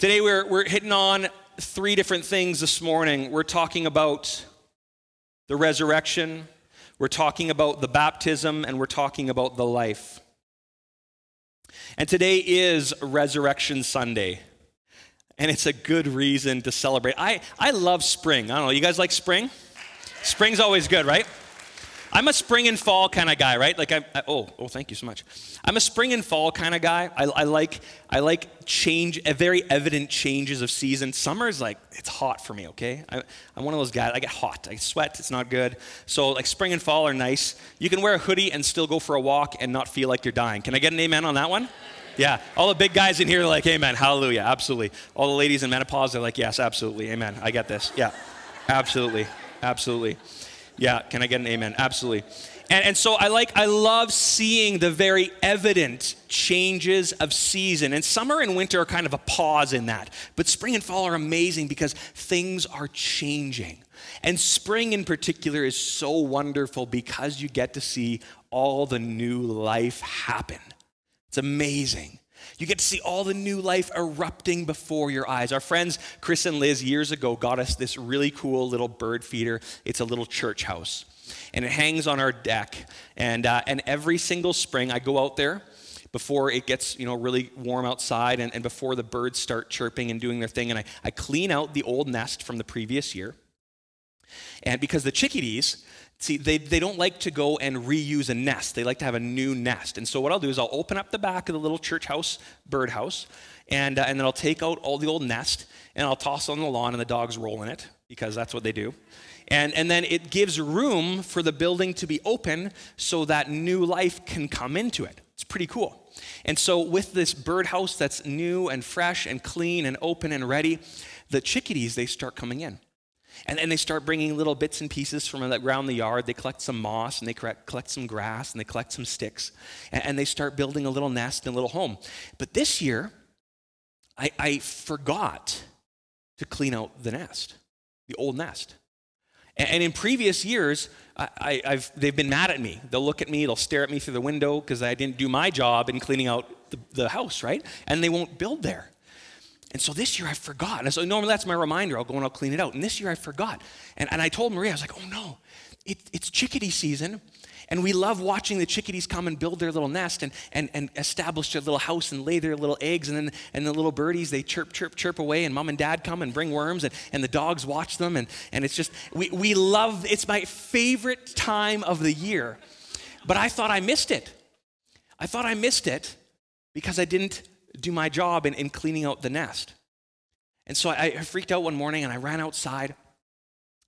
Today we're, we're hitting on three different things this morning. We're talking about the resurrection, we're talking about the baptism, and we're talking about the life. And today is Resurrection Sunday. And it's a good reason to celebrate. I, I love spring. I don't know, you guys like spring? Spring's always good, right? I'm a spring and fall kind of guy, right? Like I, I, oh oh thank you so much. I'm a spring and fall kind of guy. I, I like I like change, very evident changes of season. Summer is like it's hot for me. Okay, I, I'm one of those guys. I get hot. I sweat. It's not good. So like spring and fall are nice. You can wear a hoodie and still go for a walk and not feel like you're dying. Can I get an amen on that one? Yeah, all the big guys in here are like, amen, hallelujah, absolutely. All the ladies in menopause are like, yes, absolutely, amen. I get this. Yeah, absolutely, absolutely. Yeah, can I get an amen? Absolutely. And, and so I like, I love seeing the very evident changes of season. And summer and winter are kind of a pause in that. But spring and fall are amazing because things are changing. And spring in particular is so wonderful because you get to see all the new life happen. It's amazing. You get to see all the new life erupting before your eyes. Our friends Chris and Liz years ago got us this really cool little bird feeder. It's a little church house, and it hangs on our deck. And uh, and every single spring, I go out there before it gets you know really warm outside, and, and before the birds start chirping and doing their thing, and I, I clean out the old nest from the previous year. And because the chickadees, See, they, they don't like to go and reuse a nest. They like to have a new nest. And so what I'll do is I'll open up the back of the little church house, birdhouse, and, uh, and then I'll take out all the old nest and I'll toss it on the lawn and the dogs roll in it because that's what they do. And, and then it gives room for the building to be open so that new life can come into it. It's pretty cool. And so with this birdhouse that's new and fresh and clean and open and ready, the chickadees, they start coming in. And then they start bringing little bits and pieces from around the yard. They collect some moss and they collect some grass and they collect some sticks. And they start building a little nest and a little home. But this year, I, I forgot to clean out the nest, the old nest. And in previous years, I, have they've been mad at me. They'll look at me, they'll stare at me through the window because I didn't do my job in cleaning out the, the house, right? And they won't build there. And so this year I forgot. And so normally that's my reminder. I'll go and I'll clean it out. And this year I forgot. And, and I told Maria, I was like, oh no, it, it's chickadee season. And we love watching the chickadees come and build their little nest and, and, and establish their little house and lay their little eggs. And then and the little birdies, they chirp, chirp, chirp away. And mom and dad come and bring worms. And, and the dogs watch them. And, and it's just, we, we love, it's my favorite time of the year. But I thought I missed it. I thought I missed it because I didn't do my job in, in cleaning out the nest. And so I, I freaked out one morning and I ran outside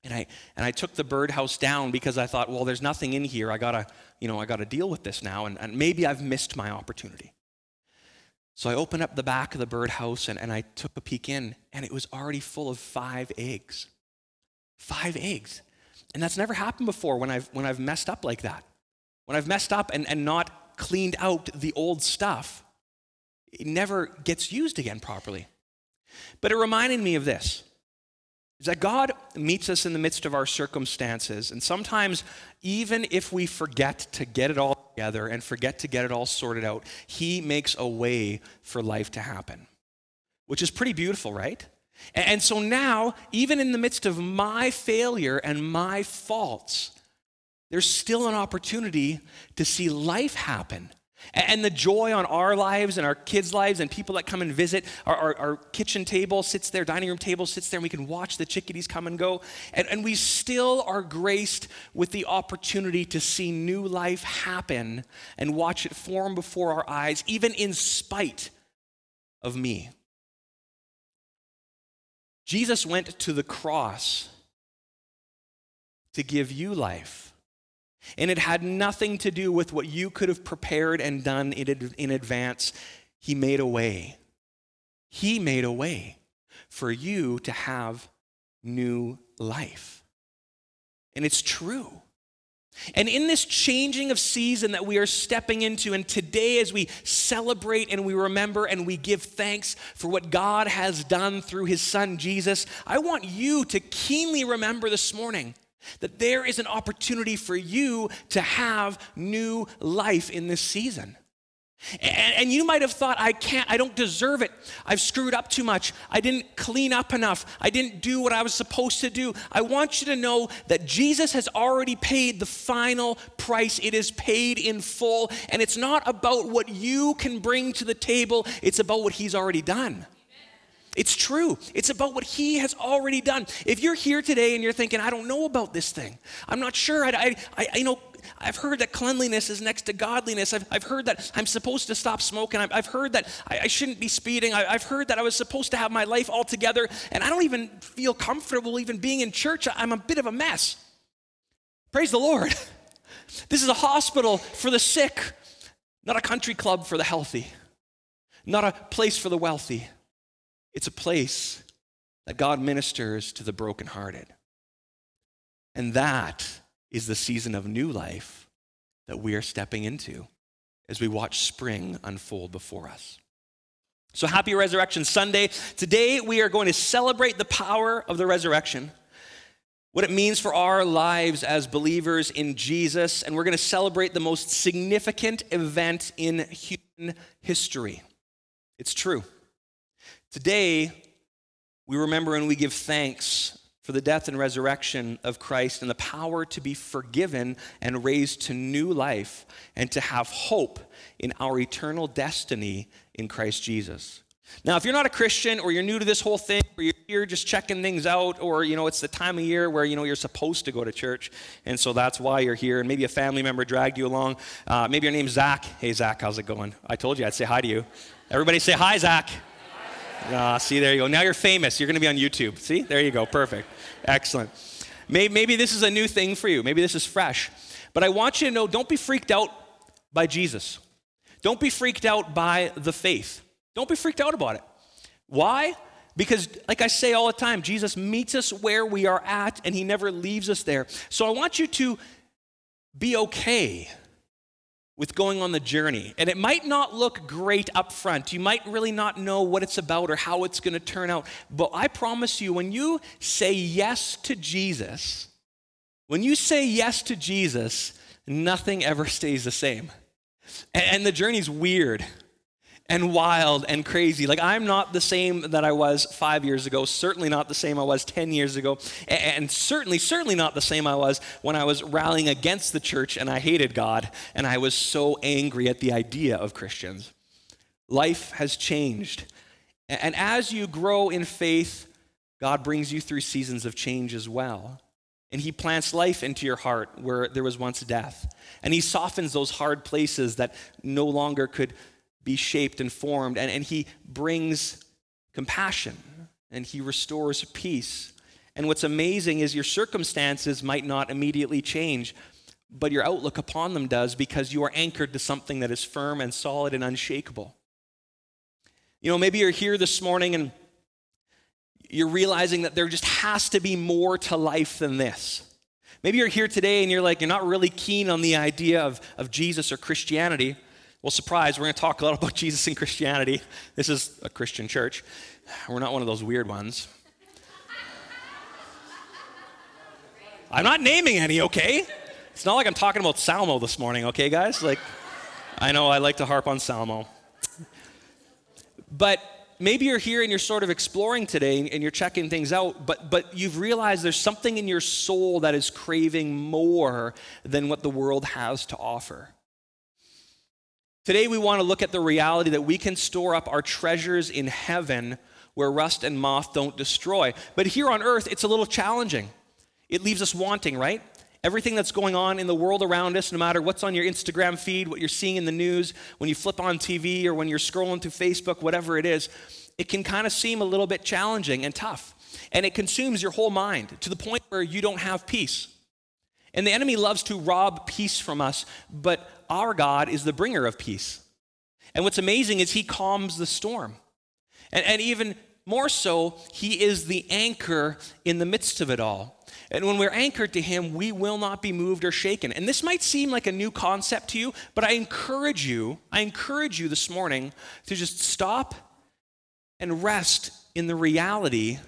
and I, and I took the birdhouse down because I thought, well, there's nothing in here. I gotta, you know, I gotta deal with this now, and, and maybe I've missed my opportunity. So I opened up the back of the birdhouse and, and I took a peek in, and it was already full of five eggs. Five eggs. And that's never happened before when I've when I've messed up like that. When I've messed up and, and not cleaned out the old stuff, it never gets used again properly. But it reminded me of this is that God meets us in the midst of our circumstances. And sometimes, even if we forget to get it all together and forget to get it all sorted out, He makes a way for life to happen, which is pretty beautiful, right? And so now, even in the midst of my failure and my faults, there's still an opportunity to see life happen and the joy on our lives and our kids' lives and people that come and visit, our, our, our, kitchen table sits there, dining room table sits there, and we can watch the chickadees come and go. And, and we still are graced with the opportunity to see new life happen and watch it form before our eyes, even in spite of me. Jesus went to the cross to give you life and it had nothing to do with what you could have prepared and done in advance. He made a way. He made a way for you to have new life. And it's true. And in this changing of season that we are stepping into, and today as we celebrate and we remember and we give thanks for what God has done through his son Jesus, I want you to keenly remember this morning that there is an opportunity for you to have new life in this season. And, and, you might have thought, I can't, I don't deserve it. I've screwed up too much. I didn't clean up enough. I didn't do what I was supposed to do. I want you to know that Jesus has already paid the final price. It is paid in full. And it's not about what you can bring to the table, it's about what He's already done. It's true. It's about what he has already done. If you're here today and you're thinking, I don't know about this thing, I'm not sure. I, I, I you know, I've heard that cleanliness is next to godliness. I've, I've heard that I'm supposed to stop smoking. I've, I've heard that I, I, shouldn't be speeding. I, have heard that I was supposed to have my life all together, and I don't even feel comfortable even being in church. I'm a bit of a mess. Praise the Lord. This is a hospital for the sick, not a country club for the healthy, not a place for the wealthy. It's a place that God ministers to the brokenhearted. And that is the season of new life that we are stepping into as we watch spring unfold before us. So, happy Resurrection Sunday. Today, we are going to celebrate the power of the resurrection, what it means for our lives as believers in Jesus, and we're going to celebrate the most significant event in human history. It's true. Today, we remember and we give thanks for the death and resurrection of Christ and the power to be forgiven and raised to new life and to have hope in our eternal destiny in Christ Jesus. Now, if you're not a Christian or you're new to this whole thing, or you're here just checking things out, or you know it's the time of year where you know you're supposed to go to church, and so that's why you're here, and maybe a family member dragged you along. Uh, maybe your name's Zach. Hey, Zach, how's it going? I told you I'd say hi to you. Everybody say hi, Zach. Ah, see, there you go. Now you're famous. You're going to be on YouTube. See, there you go. Perfect. Excellent. Maybe, maybe this is a new thing for you. Maybe this is fresh. But I want you to know don't be freaked out by Jesus. Don't be freaked out by the faith. Don't be freaked out about it. Why? Because, like I say all the time, Jesus meets us where we are at and he never leaves us there. So I want you to be okay with going on the journey. And it might not look great up front. You might really not know what it's about or how it's going to turn out. But I promise you, when you say yes to Jesus, when you say yes to Jesus, nothing ever stays the same. And the journey's weird and wild and crazy. Like, I'm not the same that I was five years ago, certainly not the same I was 10 years ago, and certainly, certainly not the same I was when I was rallying against the church and I hated God and I was so angry at the idea of Christians. Life has changed. And as you grow in faith, God brings you through seasons of change as well. And He plants life into your heart where there was once death. And He softens those hard places that no longer could be shaped and formed. And, and he brings compassion and he restores peace. And what's amazing is your circumstances might not immediately change, but your outlook upon them does because you are anchored to something that is firm and solid and unshakable. You know, maybe you're here this morning and you're realizing that there just has to be more to life than this. Maybe you're here today and you're like, you're not really keen on the idea of, of Jesus or Christianity. Well, surprise, we're going to talk a lot about Jesus and Christianity. This is a Christian church. We're not one of those weird ones. I'm not naming any, okay? It's not like I'm talking about Salmo this morning, okay, guys? Like, I know I like to harp on Salmo. But maybe you're here and you're sort of exploring today and you're checking things out, but, but you've realized there's something in your soul that is craving more than what the world has to offer. Today, we want to look at the reality that we can store up our treasures in heaven where rust and moth don't destroy. But here on earth, it's a little challenging. It leaves us wanting, right? Everything that's going on in the world around us, no matter what's on your Instagram feed, what you're seeing in the news, when you flip on TV or when you're scrolling through Facebook, whatever it is, it can kind of seem a little bit challenging and tough. And it consumes your whole mind to the point where you don't have peace. And the enemy loves to rob peace from us, but our God is the bringer of peace. And what's amazing is he calms the storm. And, and even more so, he is the anchor in the midst of it all. And when we're anchored to him, we will not be moved or shaken. And this might seem like a new concept to you, but I encourage you, I encourage you this morning to just stop and rest in the reality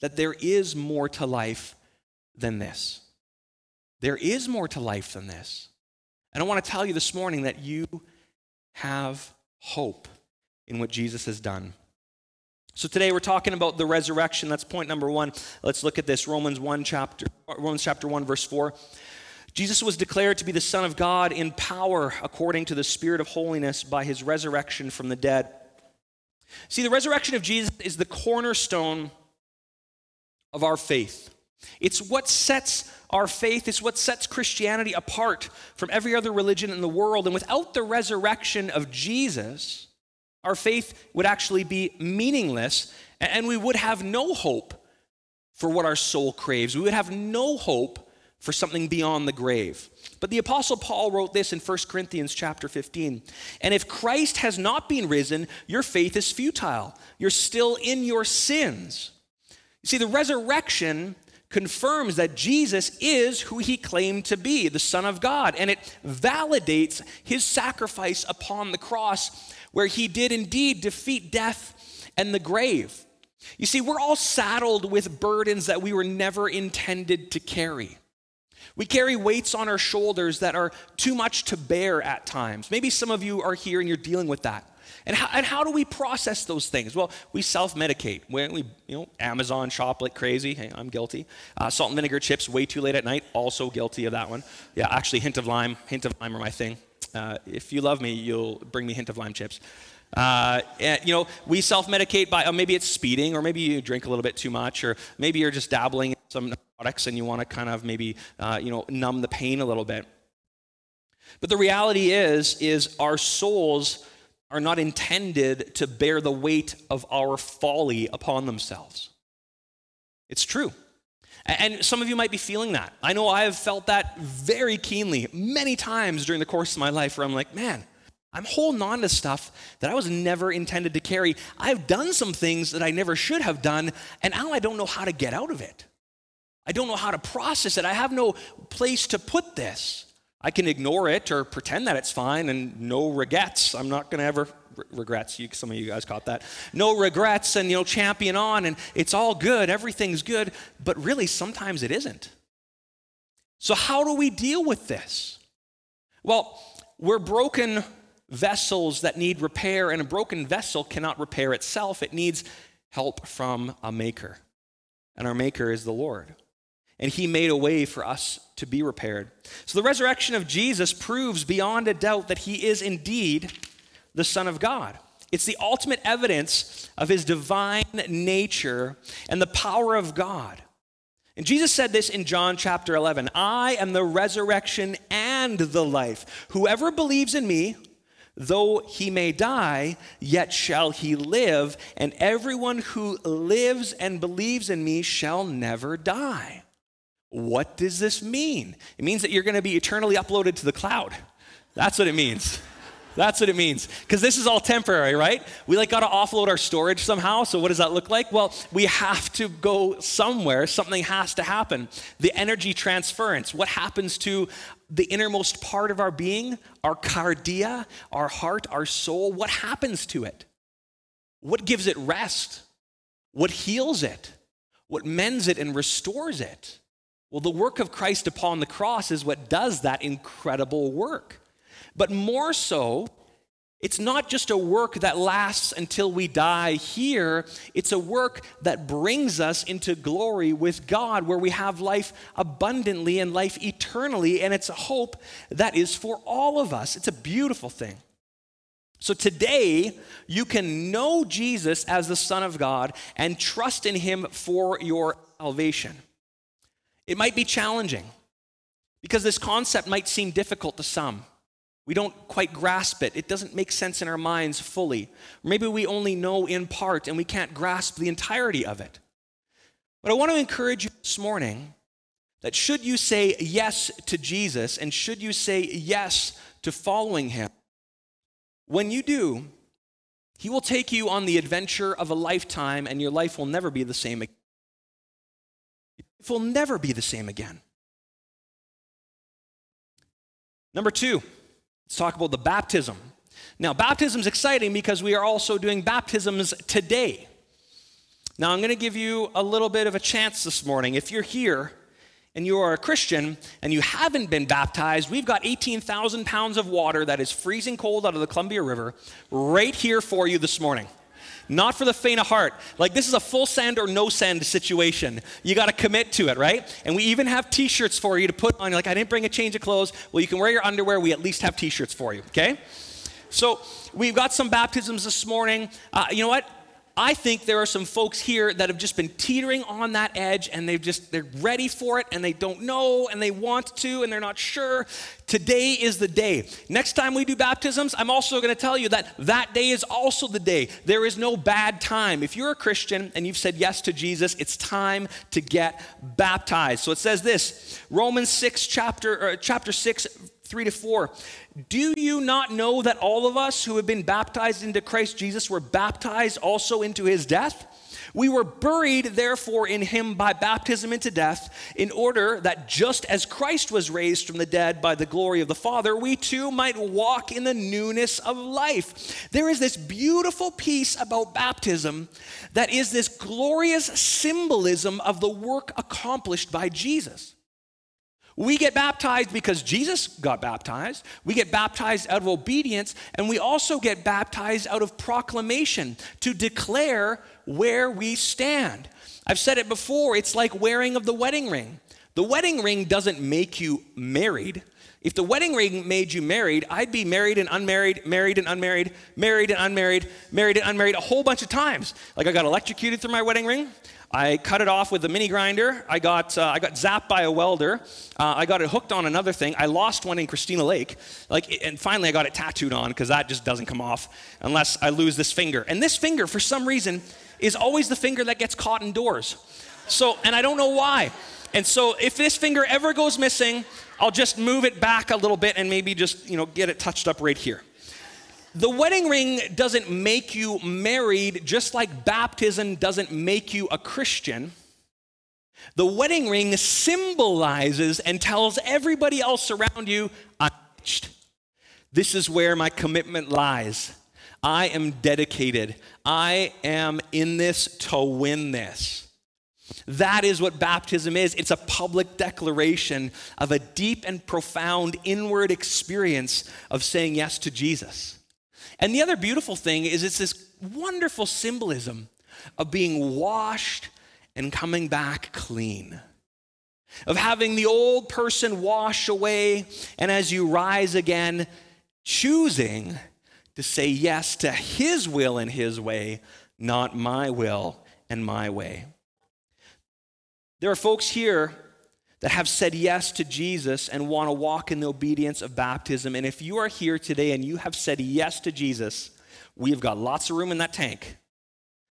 that there is more to life than this. There is more to life than this. And I want to tell you this morning that you have hope in what Jesus has done. So today we're talking about the resurrection. That's point number one. Let's look at this. Romans 1 chapter Romans chapter 1, verse 4. Jesus was declared to be the Son of God in power according to the Spirit of holiness by his resurrection from the dead. See, the resurrection of Jesus is the cornerstone of our faith. It's what sets our faith, it's what sets Christianity apart from every other religion in the world. And without the resurrection of Jesus, our faith would actually be meaningless and we would have no hope for what our soul craves. We would have no hope for something beyond the grave. But the apostle Paul wrote this in 1 Corinthians chapter 15. And if Christ has not been risen, your faith is futile. You're still in your sins. You see, the resurrection confirms that Jesus is who he claimed to be, the Son of God, and it validates his sacrifice upon the cross, where he did indeed defeat death and the grave. You see, we're all saddled with burdens that we were never intended to carry. We carry weights on our shoulders that are too much to bear at times. Maybe some of you are here and you're dealing with that. And how, and how do we process those things? Well, we self-medicate. We, we you know, Amazon shop like crazy. Hey, I'm guilty. Uh, salt and vinegar chips way too late at night. Also guilty of that one. Yeah, actually, hint of lime. Hint of lime are my thing. Uh, if you love me, you'll bring me hint of lime chips. Uh, and, you know, we self-medicate by uh, maybe it's speeding, or maybe you drink a little bit too much, or maybe you're just dabbling in some narcotics and you want to kind of maybe uh, you know numb the pain a little bit. But the reality is, is our souls are not intended to bear the weight of our folly upon themselves. It's true. And some of you might be feeling that. I know I have felt that very keenly many times during the course of my life where I'm like, man, I'm holding on to stuff that I was never intended to carry. I've done some things that I never should have done, and now I don't know how to get out of it. I don't know how to process it. I have no place to put this. I can ignore it or pretend that it's fine and no regrets. I'm not going to ever regrets. You, some of you guys caught that. No regrets and you know champion on and it's all good. Everything's good, but really sometimes it isn't. So how do we deal with this? Well, we're broken vessels that need repair and a broken vessel cannot repair itself. It needs help from a maker. And our maker is the Lord and he made a way for us to be repaired. So the resurrection of Jesus proves beyond a doubt that he is indeed the Son of God. It's the ultimate evidence of his divine nature and the power of God. And Jesus said this in John chapter 11 I am the resurrection and the life. Whoever believes in me, though he may die, yet shall he live, and everyone who lives and believes in me shall never die. What does this mean? It means that you're going to be eternally uploaded to the cloud. That's what it means. That's what it means. Because this is all temporary, right? We like got to offload our storage somehow. So what does that look like? Well, we have to go somewhere. Something has to happen. The energy transference. What happens to the innermost part of our being, our cardia, our heart, our soul? What happens to it? What gives it rest? What heals it? What mends it and restores it? Well, the work of Christ upon the cross is what does that incredible work. But more so, it's not just a work that lasts until we die here. It's a work that brings us into glory with God, where we have life abundantly and life eternally. And it's a hope that is for all of us. It's a beautiful thing. So today, you can know Jesus as the Son of God and trust in Him for your salvation. It might be challenging because this concept might seem difficult to some. We don't quite grasp it. It doesn't make sense in our minds fully. Maybe we only know in part and we can't grasp the entirety of it. But I want to encourage you this morning that should you say yes to Jesus and should you say yes to following him, when you do, he will take you on the adventure of a lifetime and your life will never be the same again. It will never be the same again. Number two, let's talk about the baptism. Now, baptism is exciting because we are also doing baptisms today. Now, I'm going to give you a little bit of a chance this morning. If you're here and you are a Christian and you haven't been baptized, we've got 18,000 pounds of water that is freezing cold out of the Columbia River right here for you this morning. Not for the faint of heart. Like, this is a full send or no send situation. You got to commit to it, right? And we even have t shirts for you to put on. You're like, I didn't bring a change of clothes. Well, you can wear your underwear. We at least have t shirts for you, okay? So, we've got some baptisms this morning. Uh, you know what? I think there are some folks here that have just been teetering on that edge and they've just they're ready for it and they don't know and they want to and they're not sure. Today is the day. Next time we do baptisms, I'm also going to tell you that that day is also the day. There is no bad time. If you're a Christian and you've said yes to Jesus, it's time to get baptized. So it says this, Romans 6 chapter chapter 6 3 to 4. Do you not know that all of us who have been baptized into Christ Jesus were baptized also into his death? We were buried, therefore, in him by baptism into death, in order that just as Christ was raised from the dead by the glory of the Father, we too might walk in the newness of life. There is this beautiful piece about baptism that is this glorious symbolism of the work accomplished by Jesus. We get baptized because Jesus got baptized. We get baptized out of obedience, and we also get baptized out of proclamation to declare where we stand. I've said it before, it's like wearing of the wedding ring. The wedding ring doesn't make you married. If the wedding ring made you married, I'd be married and unmarried, married and unmarried, married and unmarried, married and unmarried a whole bunch of times. Like I got electrocuted through my wedding ring. I cut it off with a mini grinder. I got, uh, I got zapped by a welder. Uh, I got it hooked on another thing. I lost one in Christina Lake. Like, and finally, I got it tattooed on because that just doesn't come off unless I lose this finger. And this finger, for some reason, is always the finger that gets caught indoors. So, and I don't know why. And so, if this finger ever goes missing, I'll just move it back a little bit and maybe just, you know, get it touched up right here. The wedding ring doesn't make you married, just like baptism doesn't make you a Christian. The wedding ring symbolizes and tells everybody else around you, I'm hitched. This is where my commitment lies. I am dedicated. I am in this to win this. That is what baptism is. It's a public declaration of a deep and profound inward experience of saying yes to Jesus. And the other beautiful thing is it's this wonderful symbolism of being washed and coming back clean. Of having the old person wash away, and as you rise again, choosing to say yes to His will and His way, not my will and my way. There are folks here that have said yes to Jesus and want to walk in the obedience of baptism. And if you are here today and you have said yes to Jesus, we've got lots of room in that tank.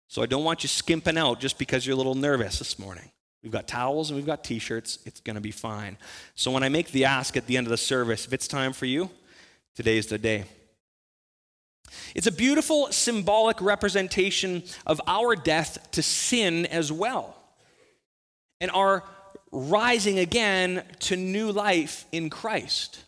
So I don't want you skimping out just because you're a little nervous this morning. We've got towels and we've got t shirts. It's going to be fine. So when I make the ask at the end of the service, if it's time for you, today is the day. It's a beautiful symbolic representation of our death to sin as well. And are rising again to new life in Christ.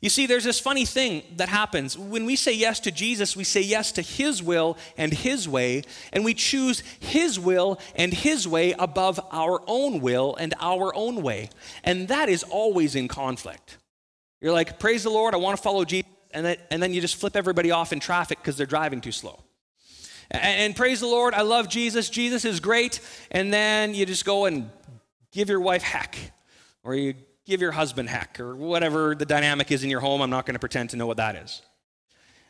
You see, there's this funny thing that happens. When we say yes to Jesus, we say yes to His will and His way, and we choose His will and His way above our own will and our own way. And that is always in conflict. You're like, praise the Lord, I want to follow Jesus, and then, and then you just flip everybody off in traffic because they're driving too slow. And, praise the Lord, I love Jesus, Jesus is great, and then you just go and give your wife heck, or you give your husband heck, or whatever the dynamic is in your home. I'm not going to pretend to know what that is.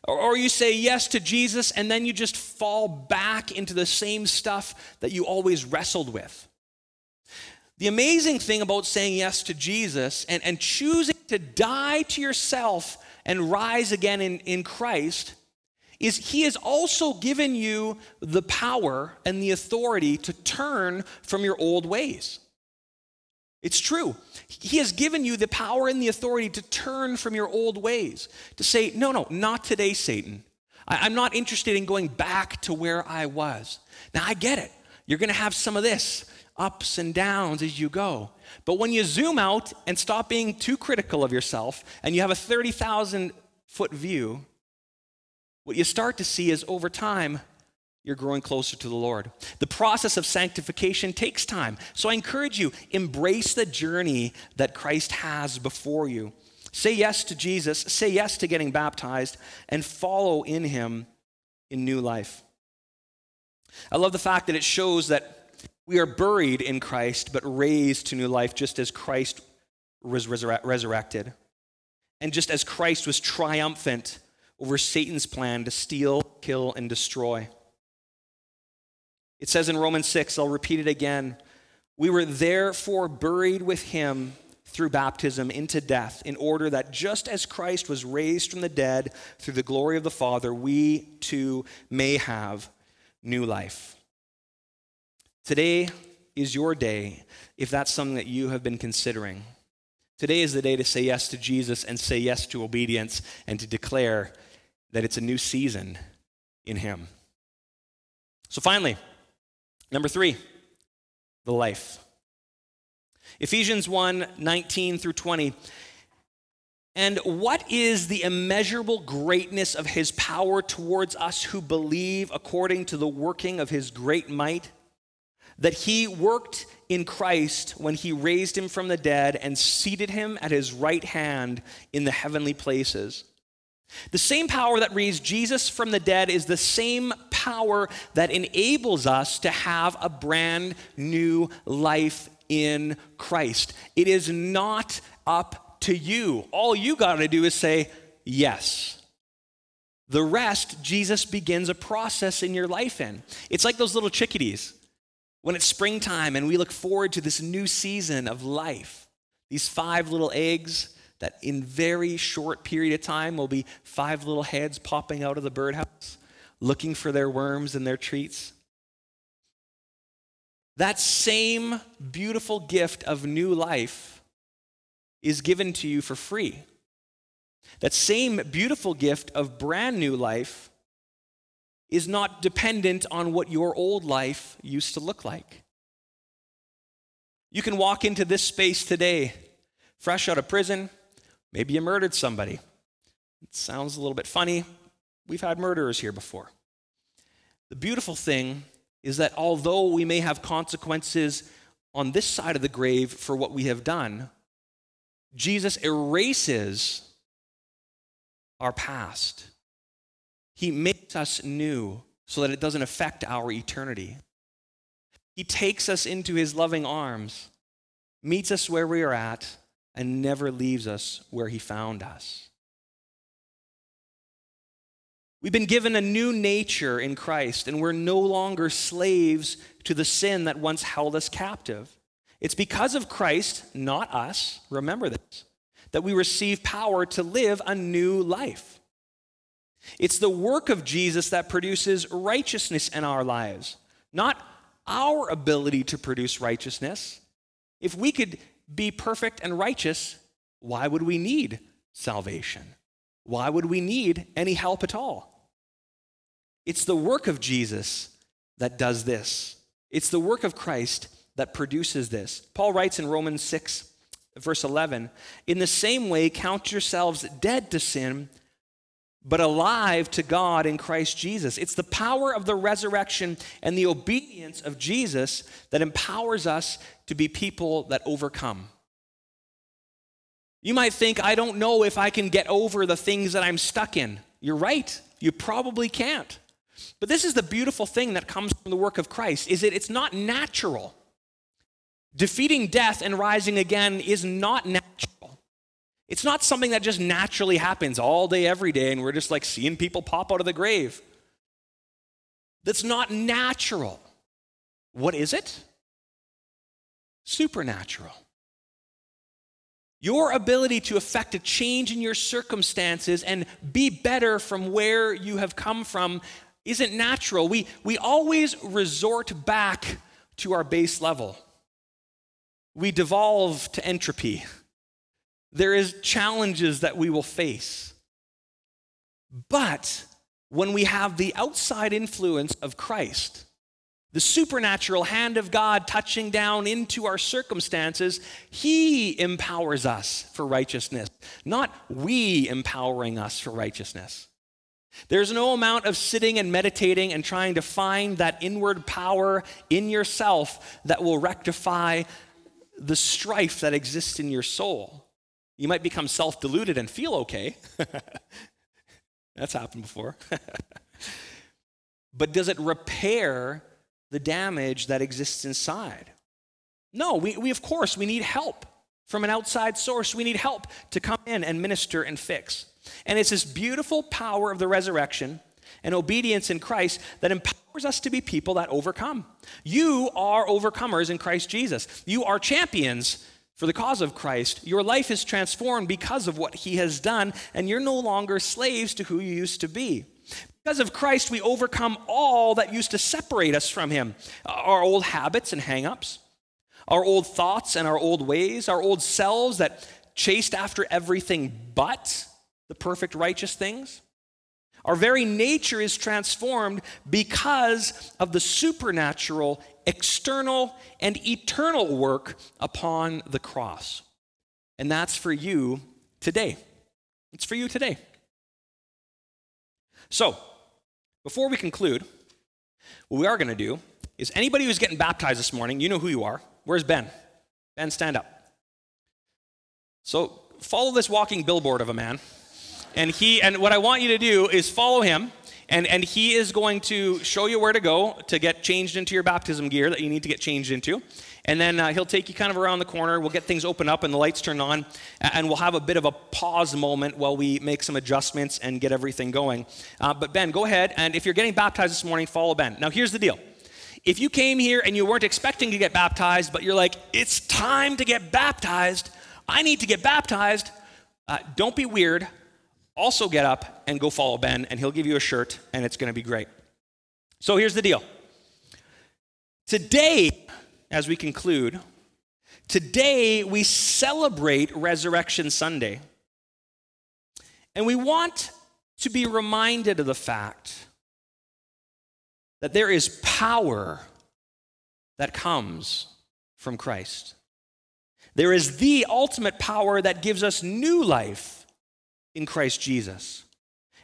Or, or you say yes to Jesus, and then you just fall back into the same stuff that you always wrestled with. The amazing thing about saying yes to Jesus and, and choosing to die to yourself and rise again in, in Christ is He has also given you the power and the authority to turn from your old ways. It's true. He has given you the power and the authority to turn from your old ways, to say, no, no, not today, Satan. I, am not interested in going back to where I was. Now, I get it. You're going to have some of this ups and downs as you go. But when you zoom out and stop being too critical of yourself and you have a 30,000 foot view, what you start to see is over time, you're growing closer to the Lord. The process of sanctification takes time. So I encourage you, embrace the journey that Christ has before you. Say yes to Jesus, say yes to getting baptized, and follow in him in new life. I love the fact that it shows that we are buried in Christ, but raised to new life, just as Christ was resurrected. And just as Christ was triumphant over Satan's plan to steal, kill, and destroy. It says in Romans 6, I'll repeat it again. We were therefore buried with him through baptism into death, in order that just as Christ was raised from the dead through the glory of the Father, we too may have new life. Today is your day if that's something that you have been considering. Today is the day to say yes to Jesus and say yes to obedience and to declare that it's a new season in Him. So, finally, number three, the life. Ephesians 1 19 through 20. And what is the immeasurable greatness of his power towards us who believe according to the working of his great might? That he worked in Christ when he raised him from the dead and seated him at his right hand in the heavenly places. The same power that raised Jesus from the dead is the same power that enables us to have a brand new life in Christ. It is not up to you. All you got to do is say yes. The rest, Jesus begins a process in your life in. It's like those little chickadees when it's springtime and we look forward to this new season of life. These five little eggs that in very short period of time will be five little heads popping out of the birdhouse looking for their worms and their treats. That same beautiful gift of new life is given to you for free. That same beautiful gift of brand new life is not dependent on what your old life used to look like. You can walk into this space today, fresh out of prison. Maybe you murdered somebody. It sounds a little bit funny. We've had murderers here before. The beautiful thing is that although we may have consequences on this side of the grave for what we have done, Jesus erases our past. He makes us new so that it doesn't affect our eternity. He takes us into his loving arms, meets us where we are at, and never leaves us where he found us. We've been given a new nature in Christ, and we're no longer slaves to the sin that once held us captive. It's because of Christ, not us, remember this, that we receive power to live a new life. It's the work of Jesus that produces righteousness in our lives, not our ability to produce righteousness. If we could be perfect and righteous, why would we need salvation? Why would we need any help at all? It's the work of Jesus that does this. It's the work of Christ that produces this. Paul writes in Romans 6, verse 11 In the same way, count yourselves dead to sin, but alive to God in Christ Jesus. It's the power of the resurrection and the obedience of Jesus that empowers us to be people that overcome. You might think, I don't know if I can get over the things that I'm stuck in. You're right, you probably can't. But this is the beautiful thing that comes from the work of Christ is that it's not natural. Defeating death and rising again is not natural. It's not something that just naturally happens all day every day and we're just like seeing people pop out of the grave. That's not natural. What is it? Supernatural. Your ability to affect a change in your circumstances and be better from where you have come from isn't natural. We, we always resort back to our base level. We devolve to entropy. There is challenges that we will face. But when we have the outside influence of Christ, the supernatural hand of God touching down into our circumstances, He empowers us for righteousness, not we empowering us for righteousness. There's no amount of sitting and meditating and trying to find that inward power in yourself that will rectify the strife that exists in your soul. You might become self deluded and feel okay. That's happened before. but does it repair the damage that exists inside? No, we, we of course we need help from an outside source. We need help to come in and minister and fix. And it's this beautiful power of the resurrection and obedience in Christ that empowers us to be people that overcome. You are overcomers in Christ Jesus. You are champions for the cause of Christ. Your life is transformed because of what he has done, and you're no longer slaves to who you used to be. Because of Christ, we overcome all that used to separate us from him our old habits and hangups, our old thoughts and our old ways, our old selves that chased after everything but the perfect righteous things. Our very nature is transformed because of the supernatural, external, and eternal work upon the cross. And that's for you today. It's for you today. So, before we conclude, what we are going to do is anybody who's getting baptized this morning, you know who you are. Where's Ben? Ben, stand up. So, follow this walking billboard of a man. And he and what I want you to do is follow him. And, and he is going to show you where to go to get changed into your baptism gear that you need to get changed into. And then uh, he'll take you kind of around the corner. We'll get things open up and the lights turn on. And we'll have a bit of a pause moment while we make some adjustments and get everything going. Uh, but Ben, go ahead. And if you're getting baptized this morning, follow Ben. Now, here's the deal. If you came here and you weren't expecting to get baptized, but you're like, it's time to get baptized, I need to get baptized, uh, don't be weird also get up and go follow Ben, and he'll give you a shirt, and it's going to be great. So here's the deal. Today, as we conclude, today we celebrate Resurrection Sunday. And we want to be reminded of the fact that there is power that comes from Christ. There is the ultimate power that gives us new life in Christ Jesus.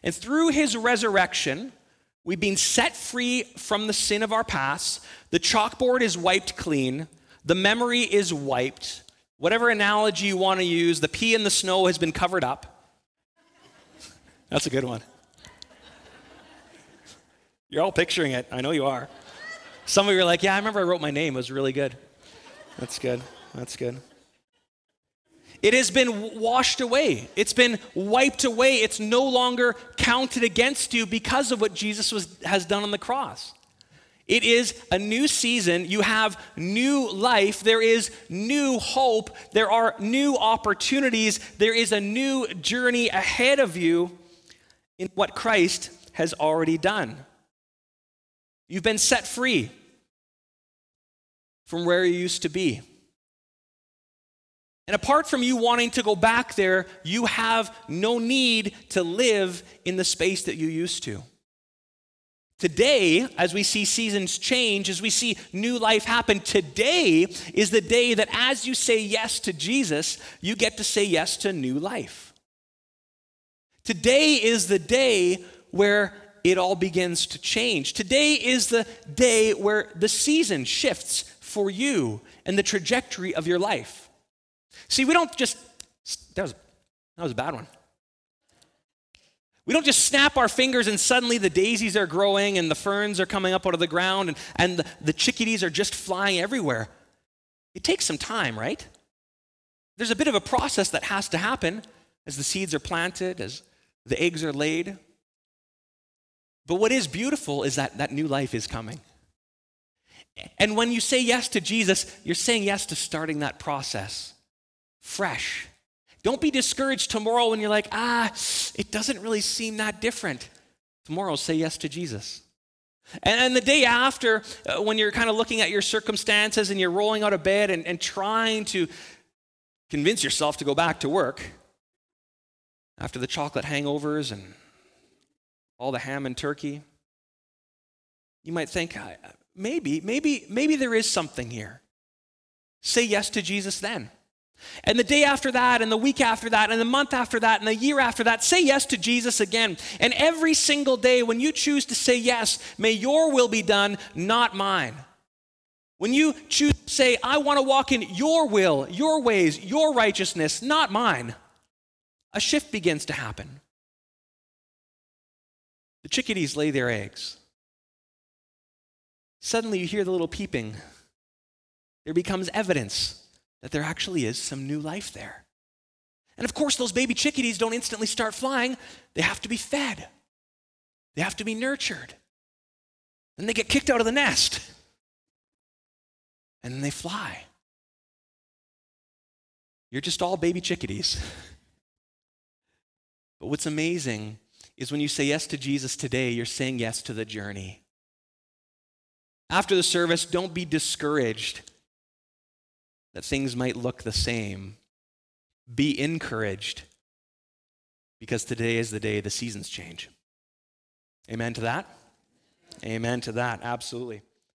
And through his resurrection, we've been set free from the sin of our past. The chalkboard is wiped clean, the memory is wiped. Whatever analogy you want to use, the pee in the snow has been covered up. That's a good one. You're all picturing it. I know you are. Some of you are like, yeah, I remember I wrote my name. It was really good. That's good. That's good. It has been washed away. It's been wiped away. It's no longer counted against you because of what Jesus was, has done on the cross. It is a new season. You have new life. There is new hope. There are new opportunities. There is a new journey ahead of you in what Christ has already done. You've been set free from where you used to be. And apart from you wanting to go back there, you have no need to live in the space that you used to. Today, as we see seasons change, as we see new life happen, today is the day that as you say yes to Jesus, you get to say yes to new life. Today is the day where it all begins to change. Today is the day where the season shifts for you and the trajectory of your life. See, we don't just, that was, that was a bad one. We don't just snap our fingers and suddenly the daisies are growing and the ferns are coming up out of the ground and, and the, the chickadees are just flying everywhere. It takes some time, right? There's a bit of a process that has to happen as the seeds are planted, as the eggs are laid. But what is beautiful is that that new life is coming. And when you say yes to Jesus, you're saying yes to starting that process fresh. Don't be discouraged tomorrow when you're like, ah, it doesn't really seem that different. Tomorrow, say yes to Jesus. And, the day after, uh, when you're kind of looking at your circumstances and you're rolling out of bed and, and trying to convince yourself to go back to work after the chocolate hangovers and all the ham and turkey, you might think, maybe, maybe, maybe there is something here. Say yes to Jesus then. And the day after that, and the week after that, and the month after that, and the year after that, say yes to Jesus again. And every single day, when you choose to say yes, may your will be done, not mine. When you choose to say, I want to walk in your will, your ways, your righteousness, not mine, a shift begins to happen. The chickadees lay their eggs. Suddenly, you hear the little peeping. There becomes evidence that there actually is some new life there. And of course, those baby chickadees don't instantly start flying, they have to be fed, they have to be nurtured. Then they get kicked out of the nest, and then they fly. You're just all baby chickadees. But what's amazing is when you say yes to Jesus today, you're saying yes to the journey. After the service, don't be discouraged that things might look the same. Be encouraged because today is the day the seasons change. Amen to that? Amen to that, absolutely.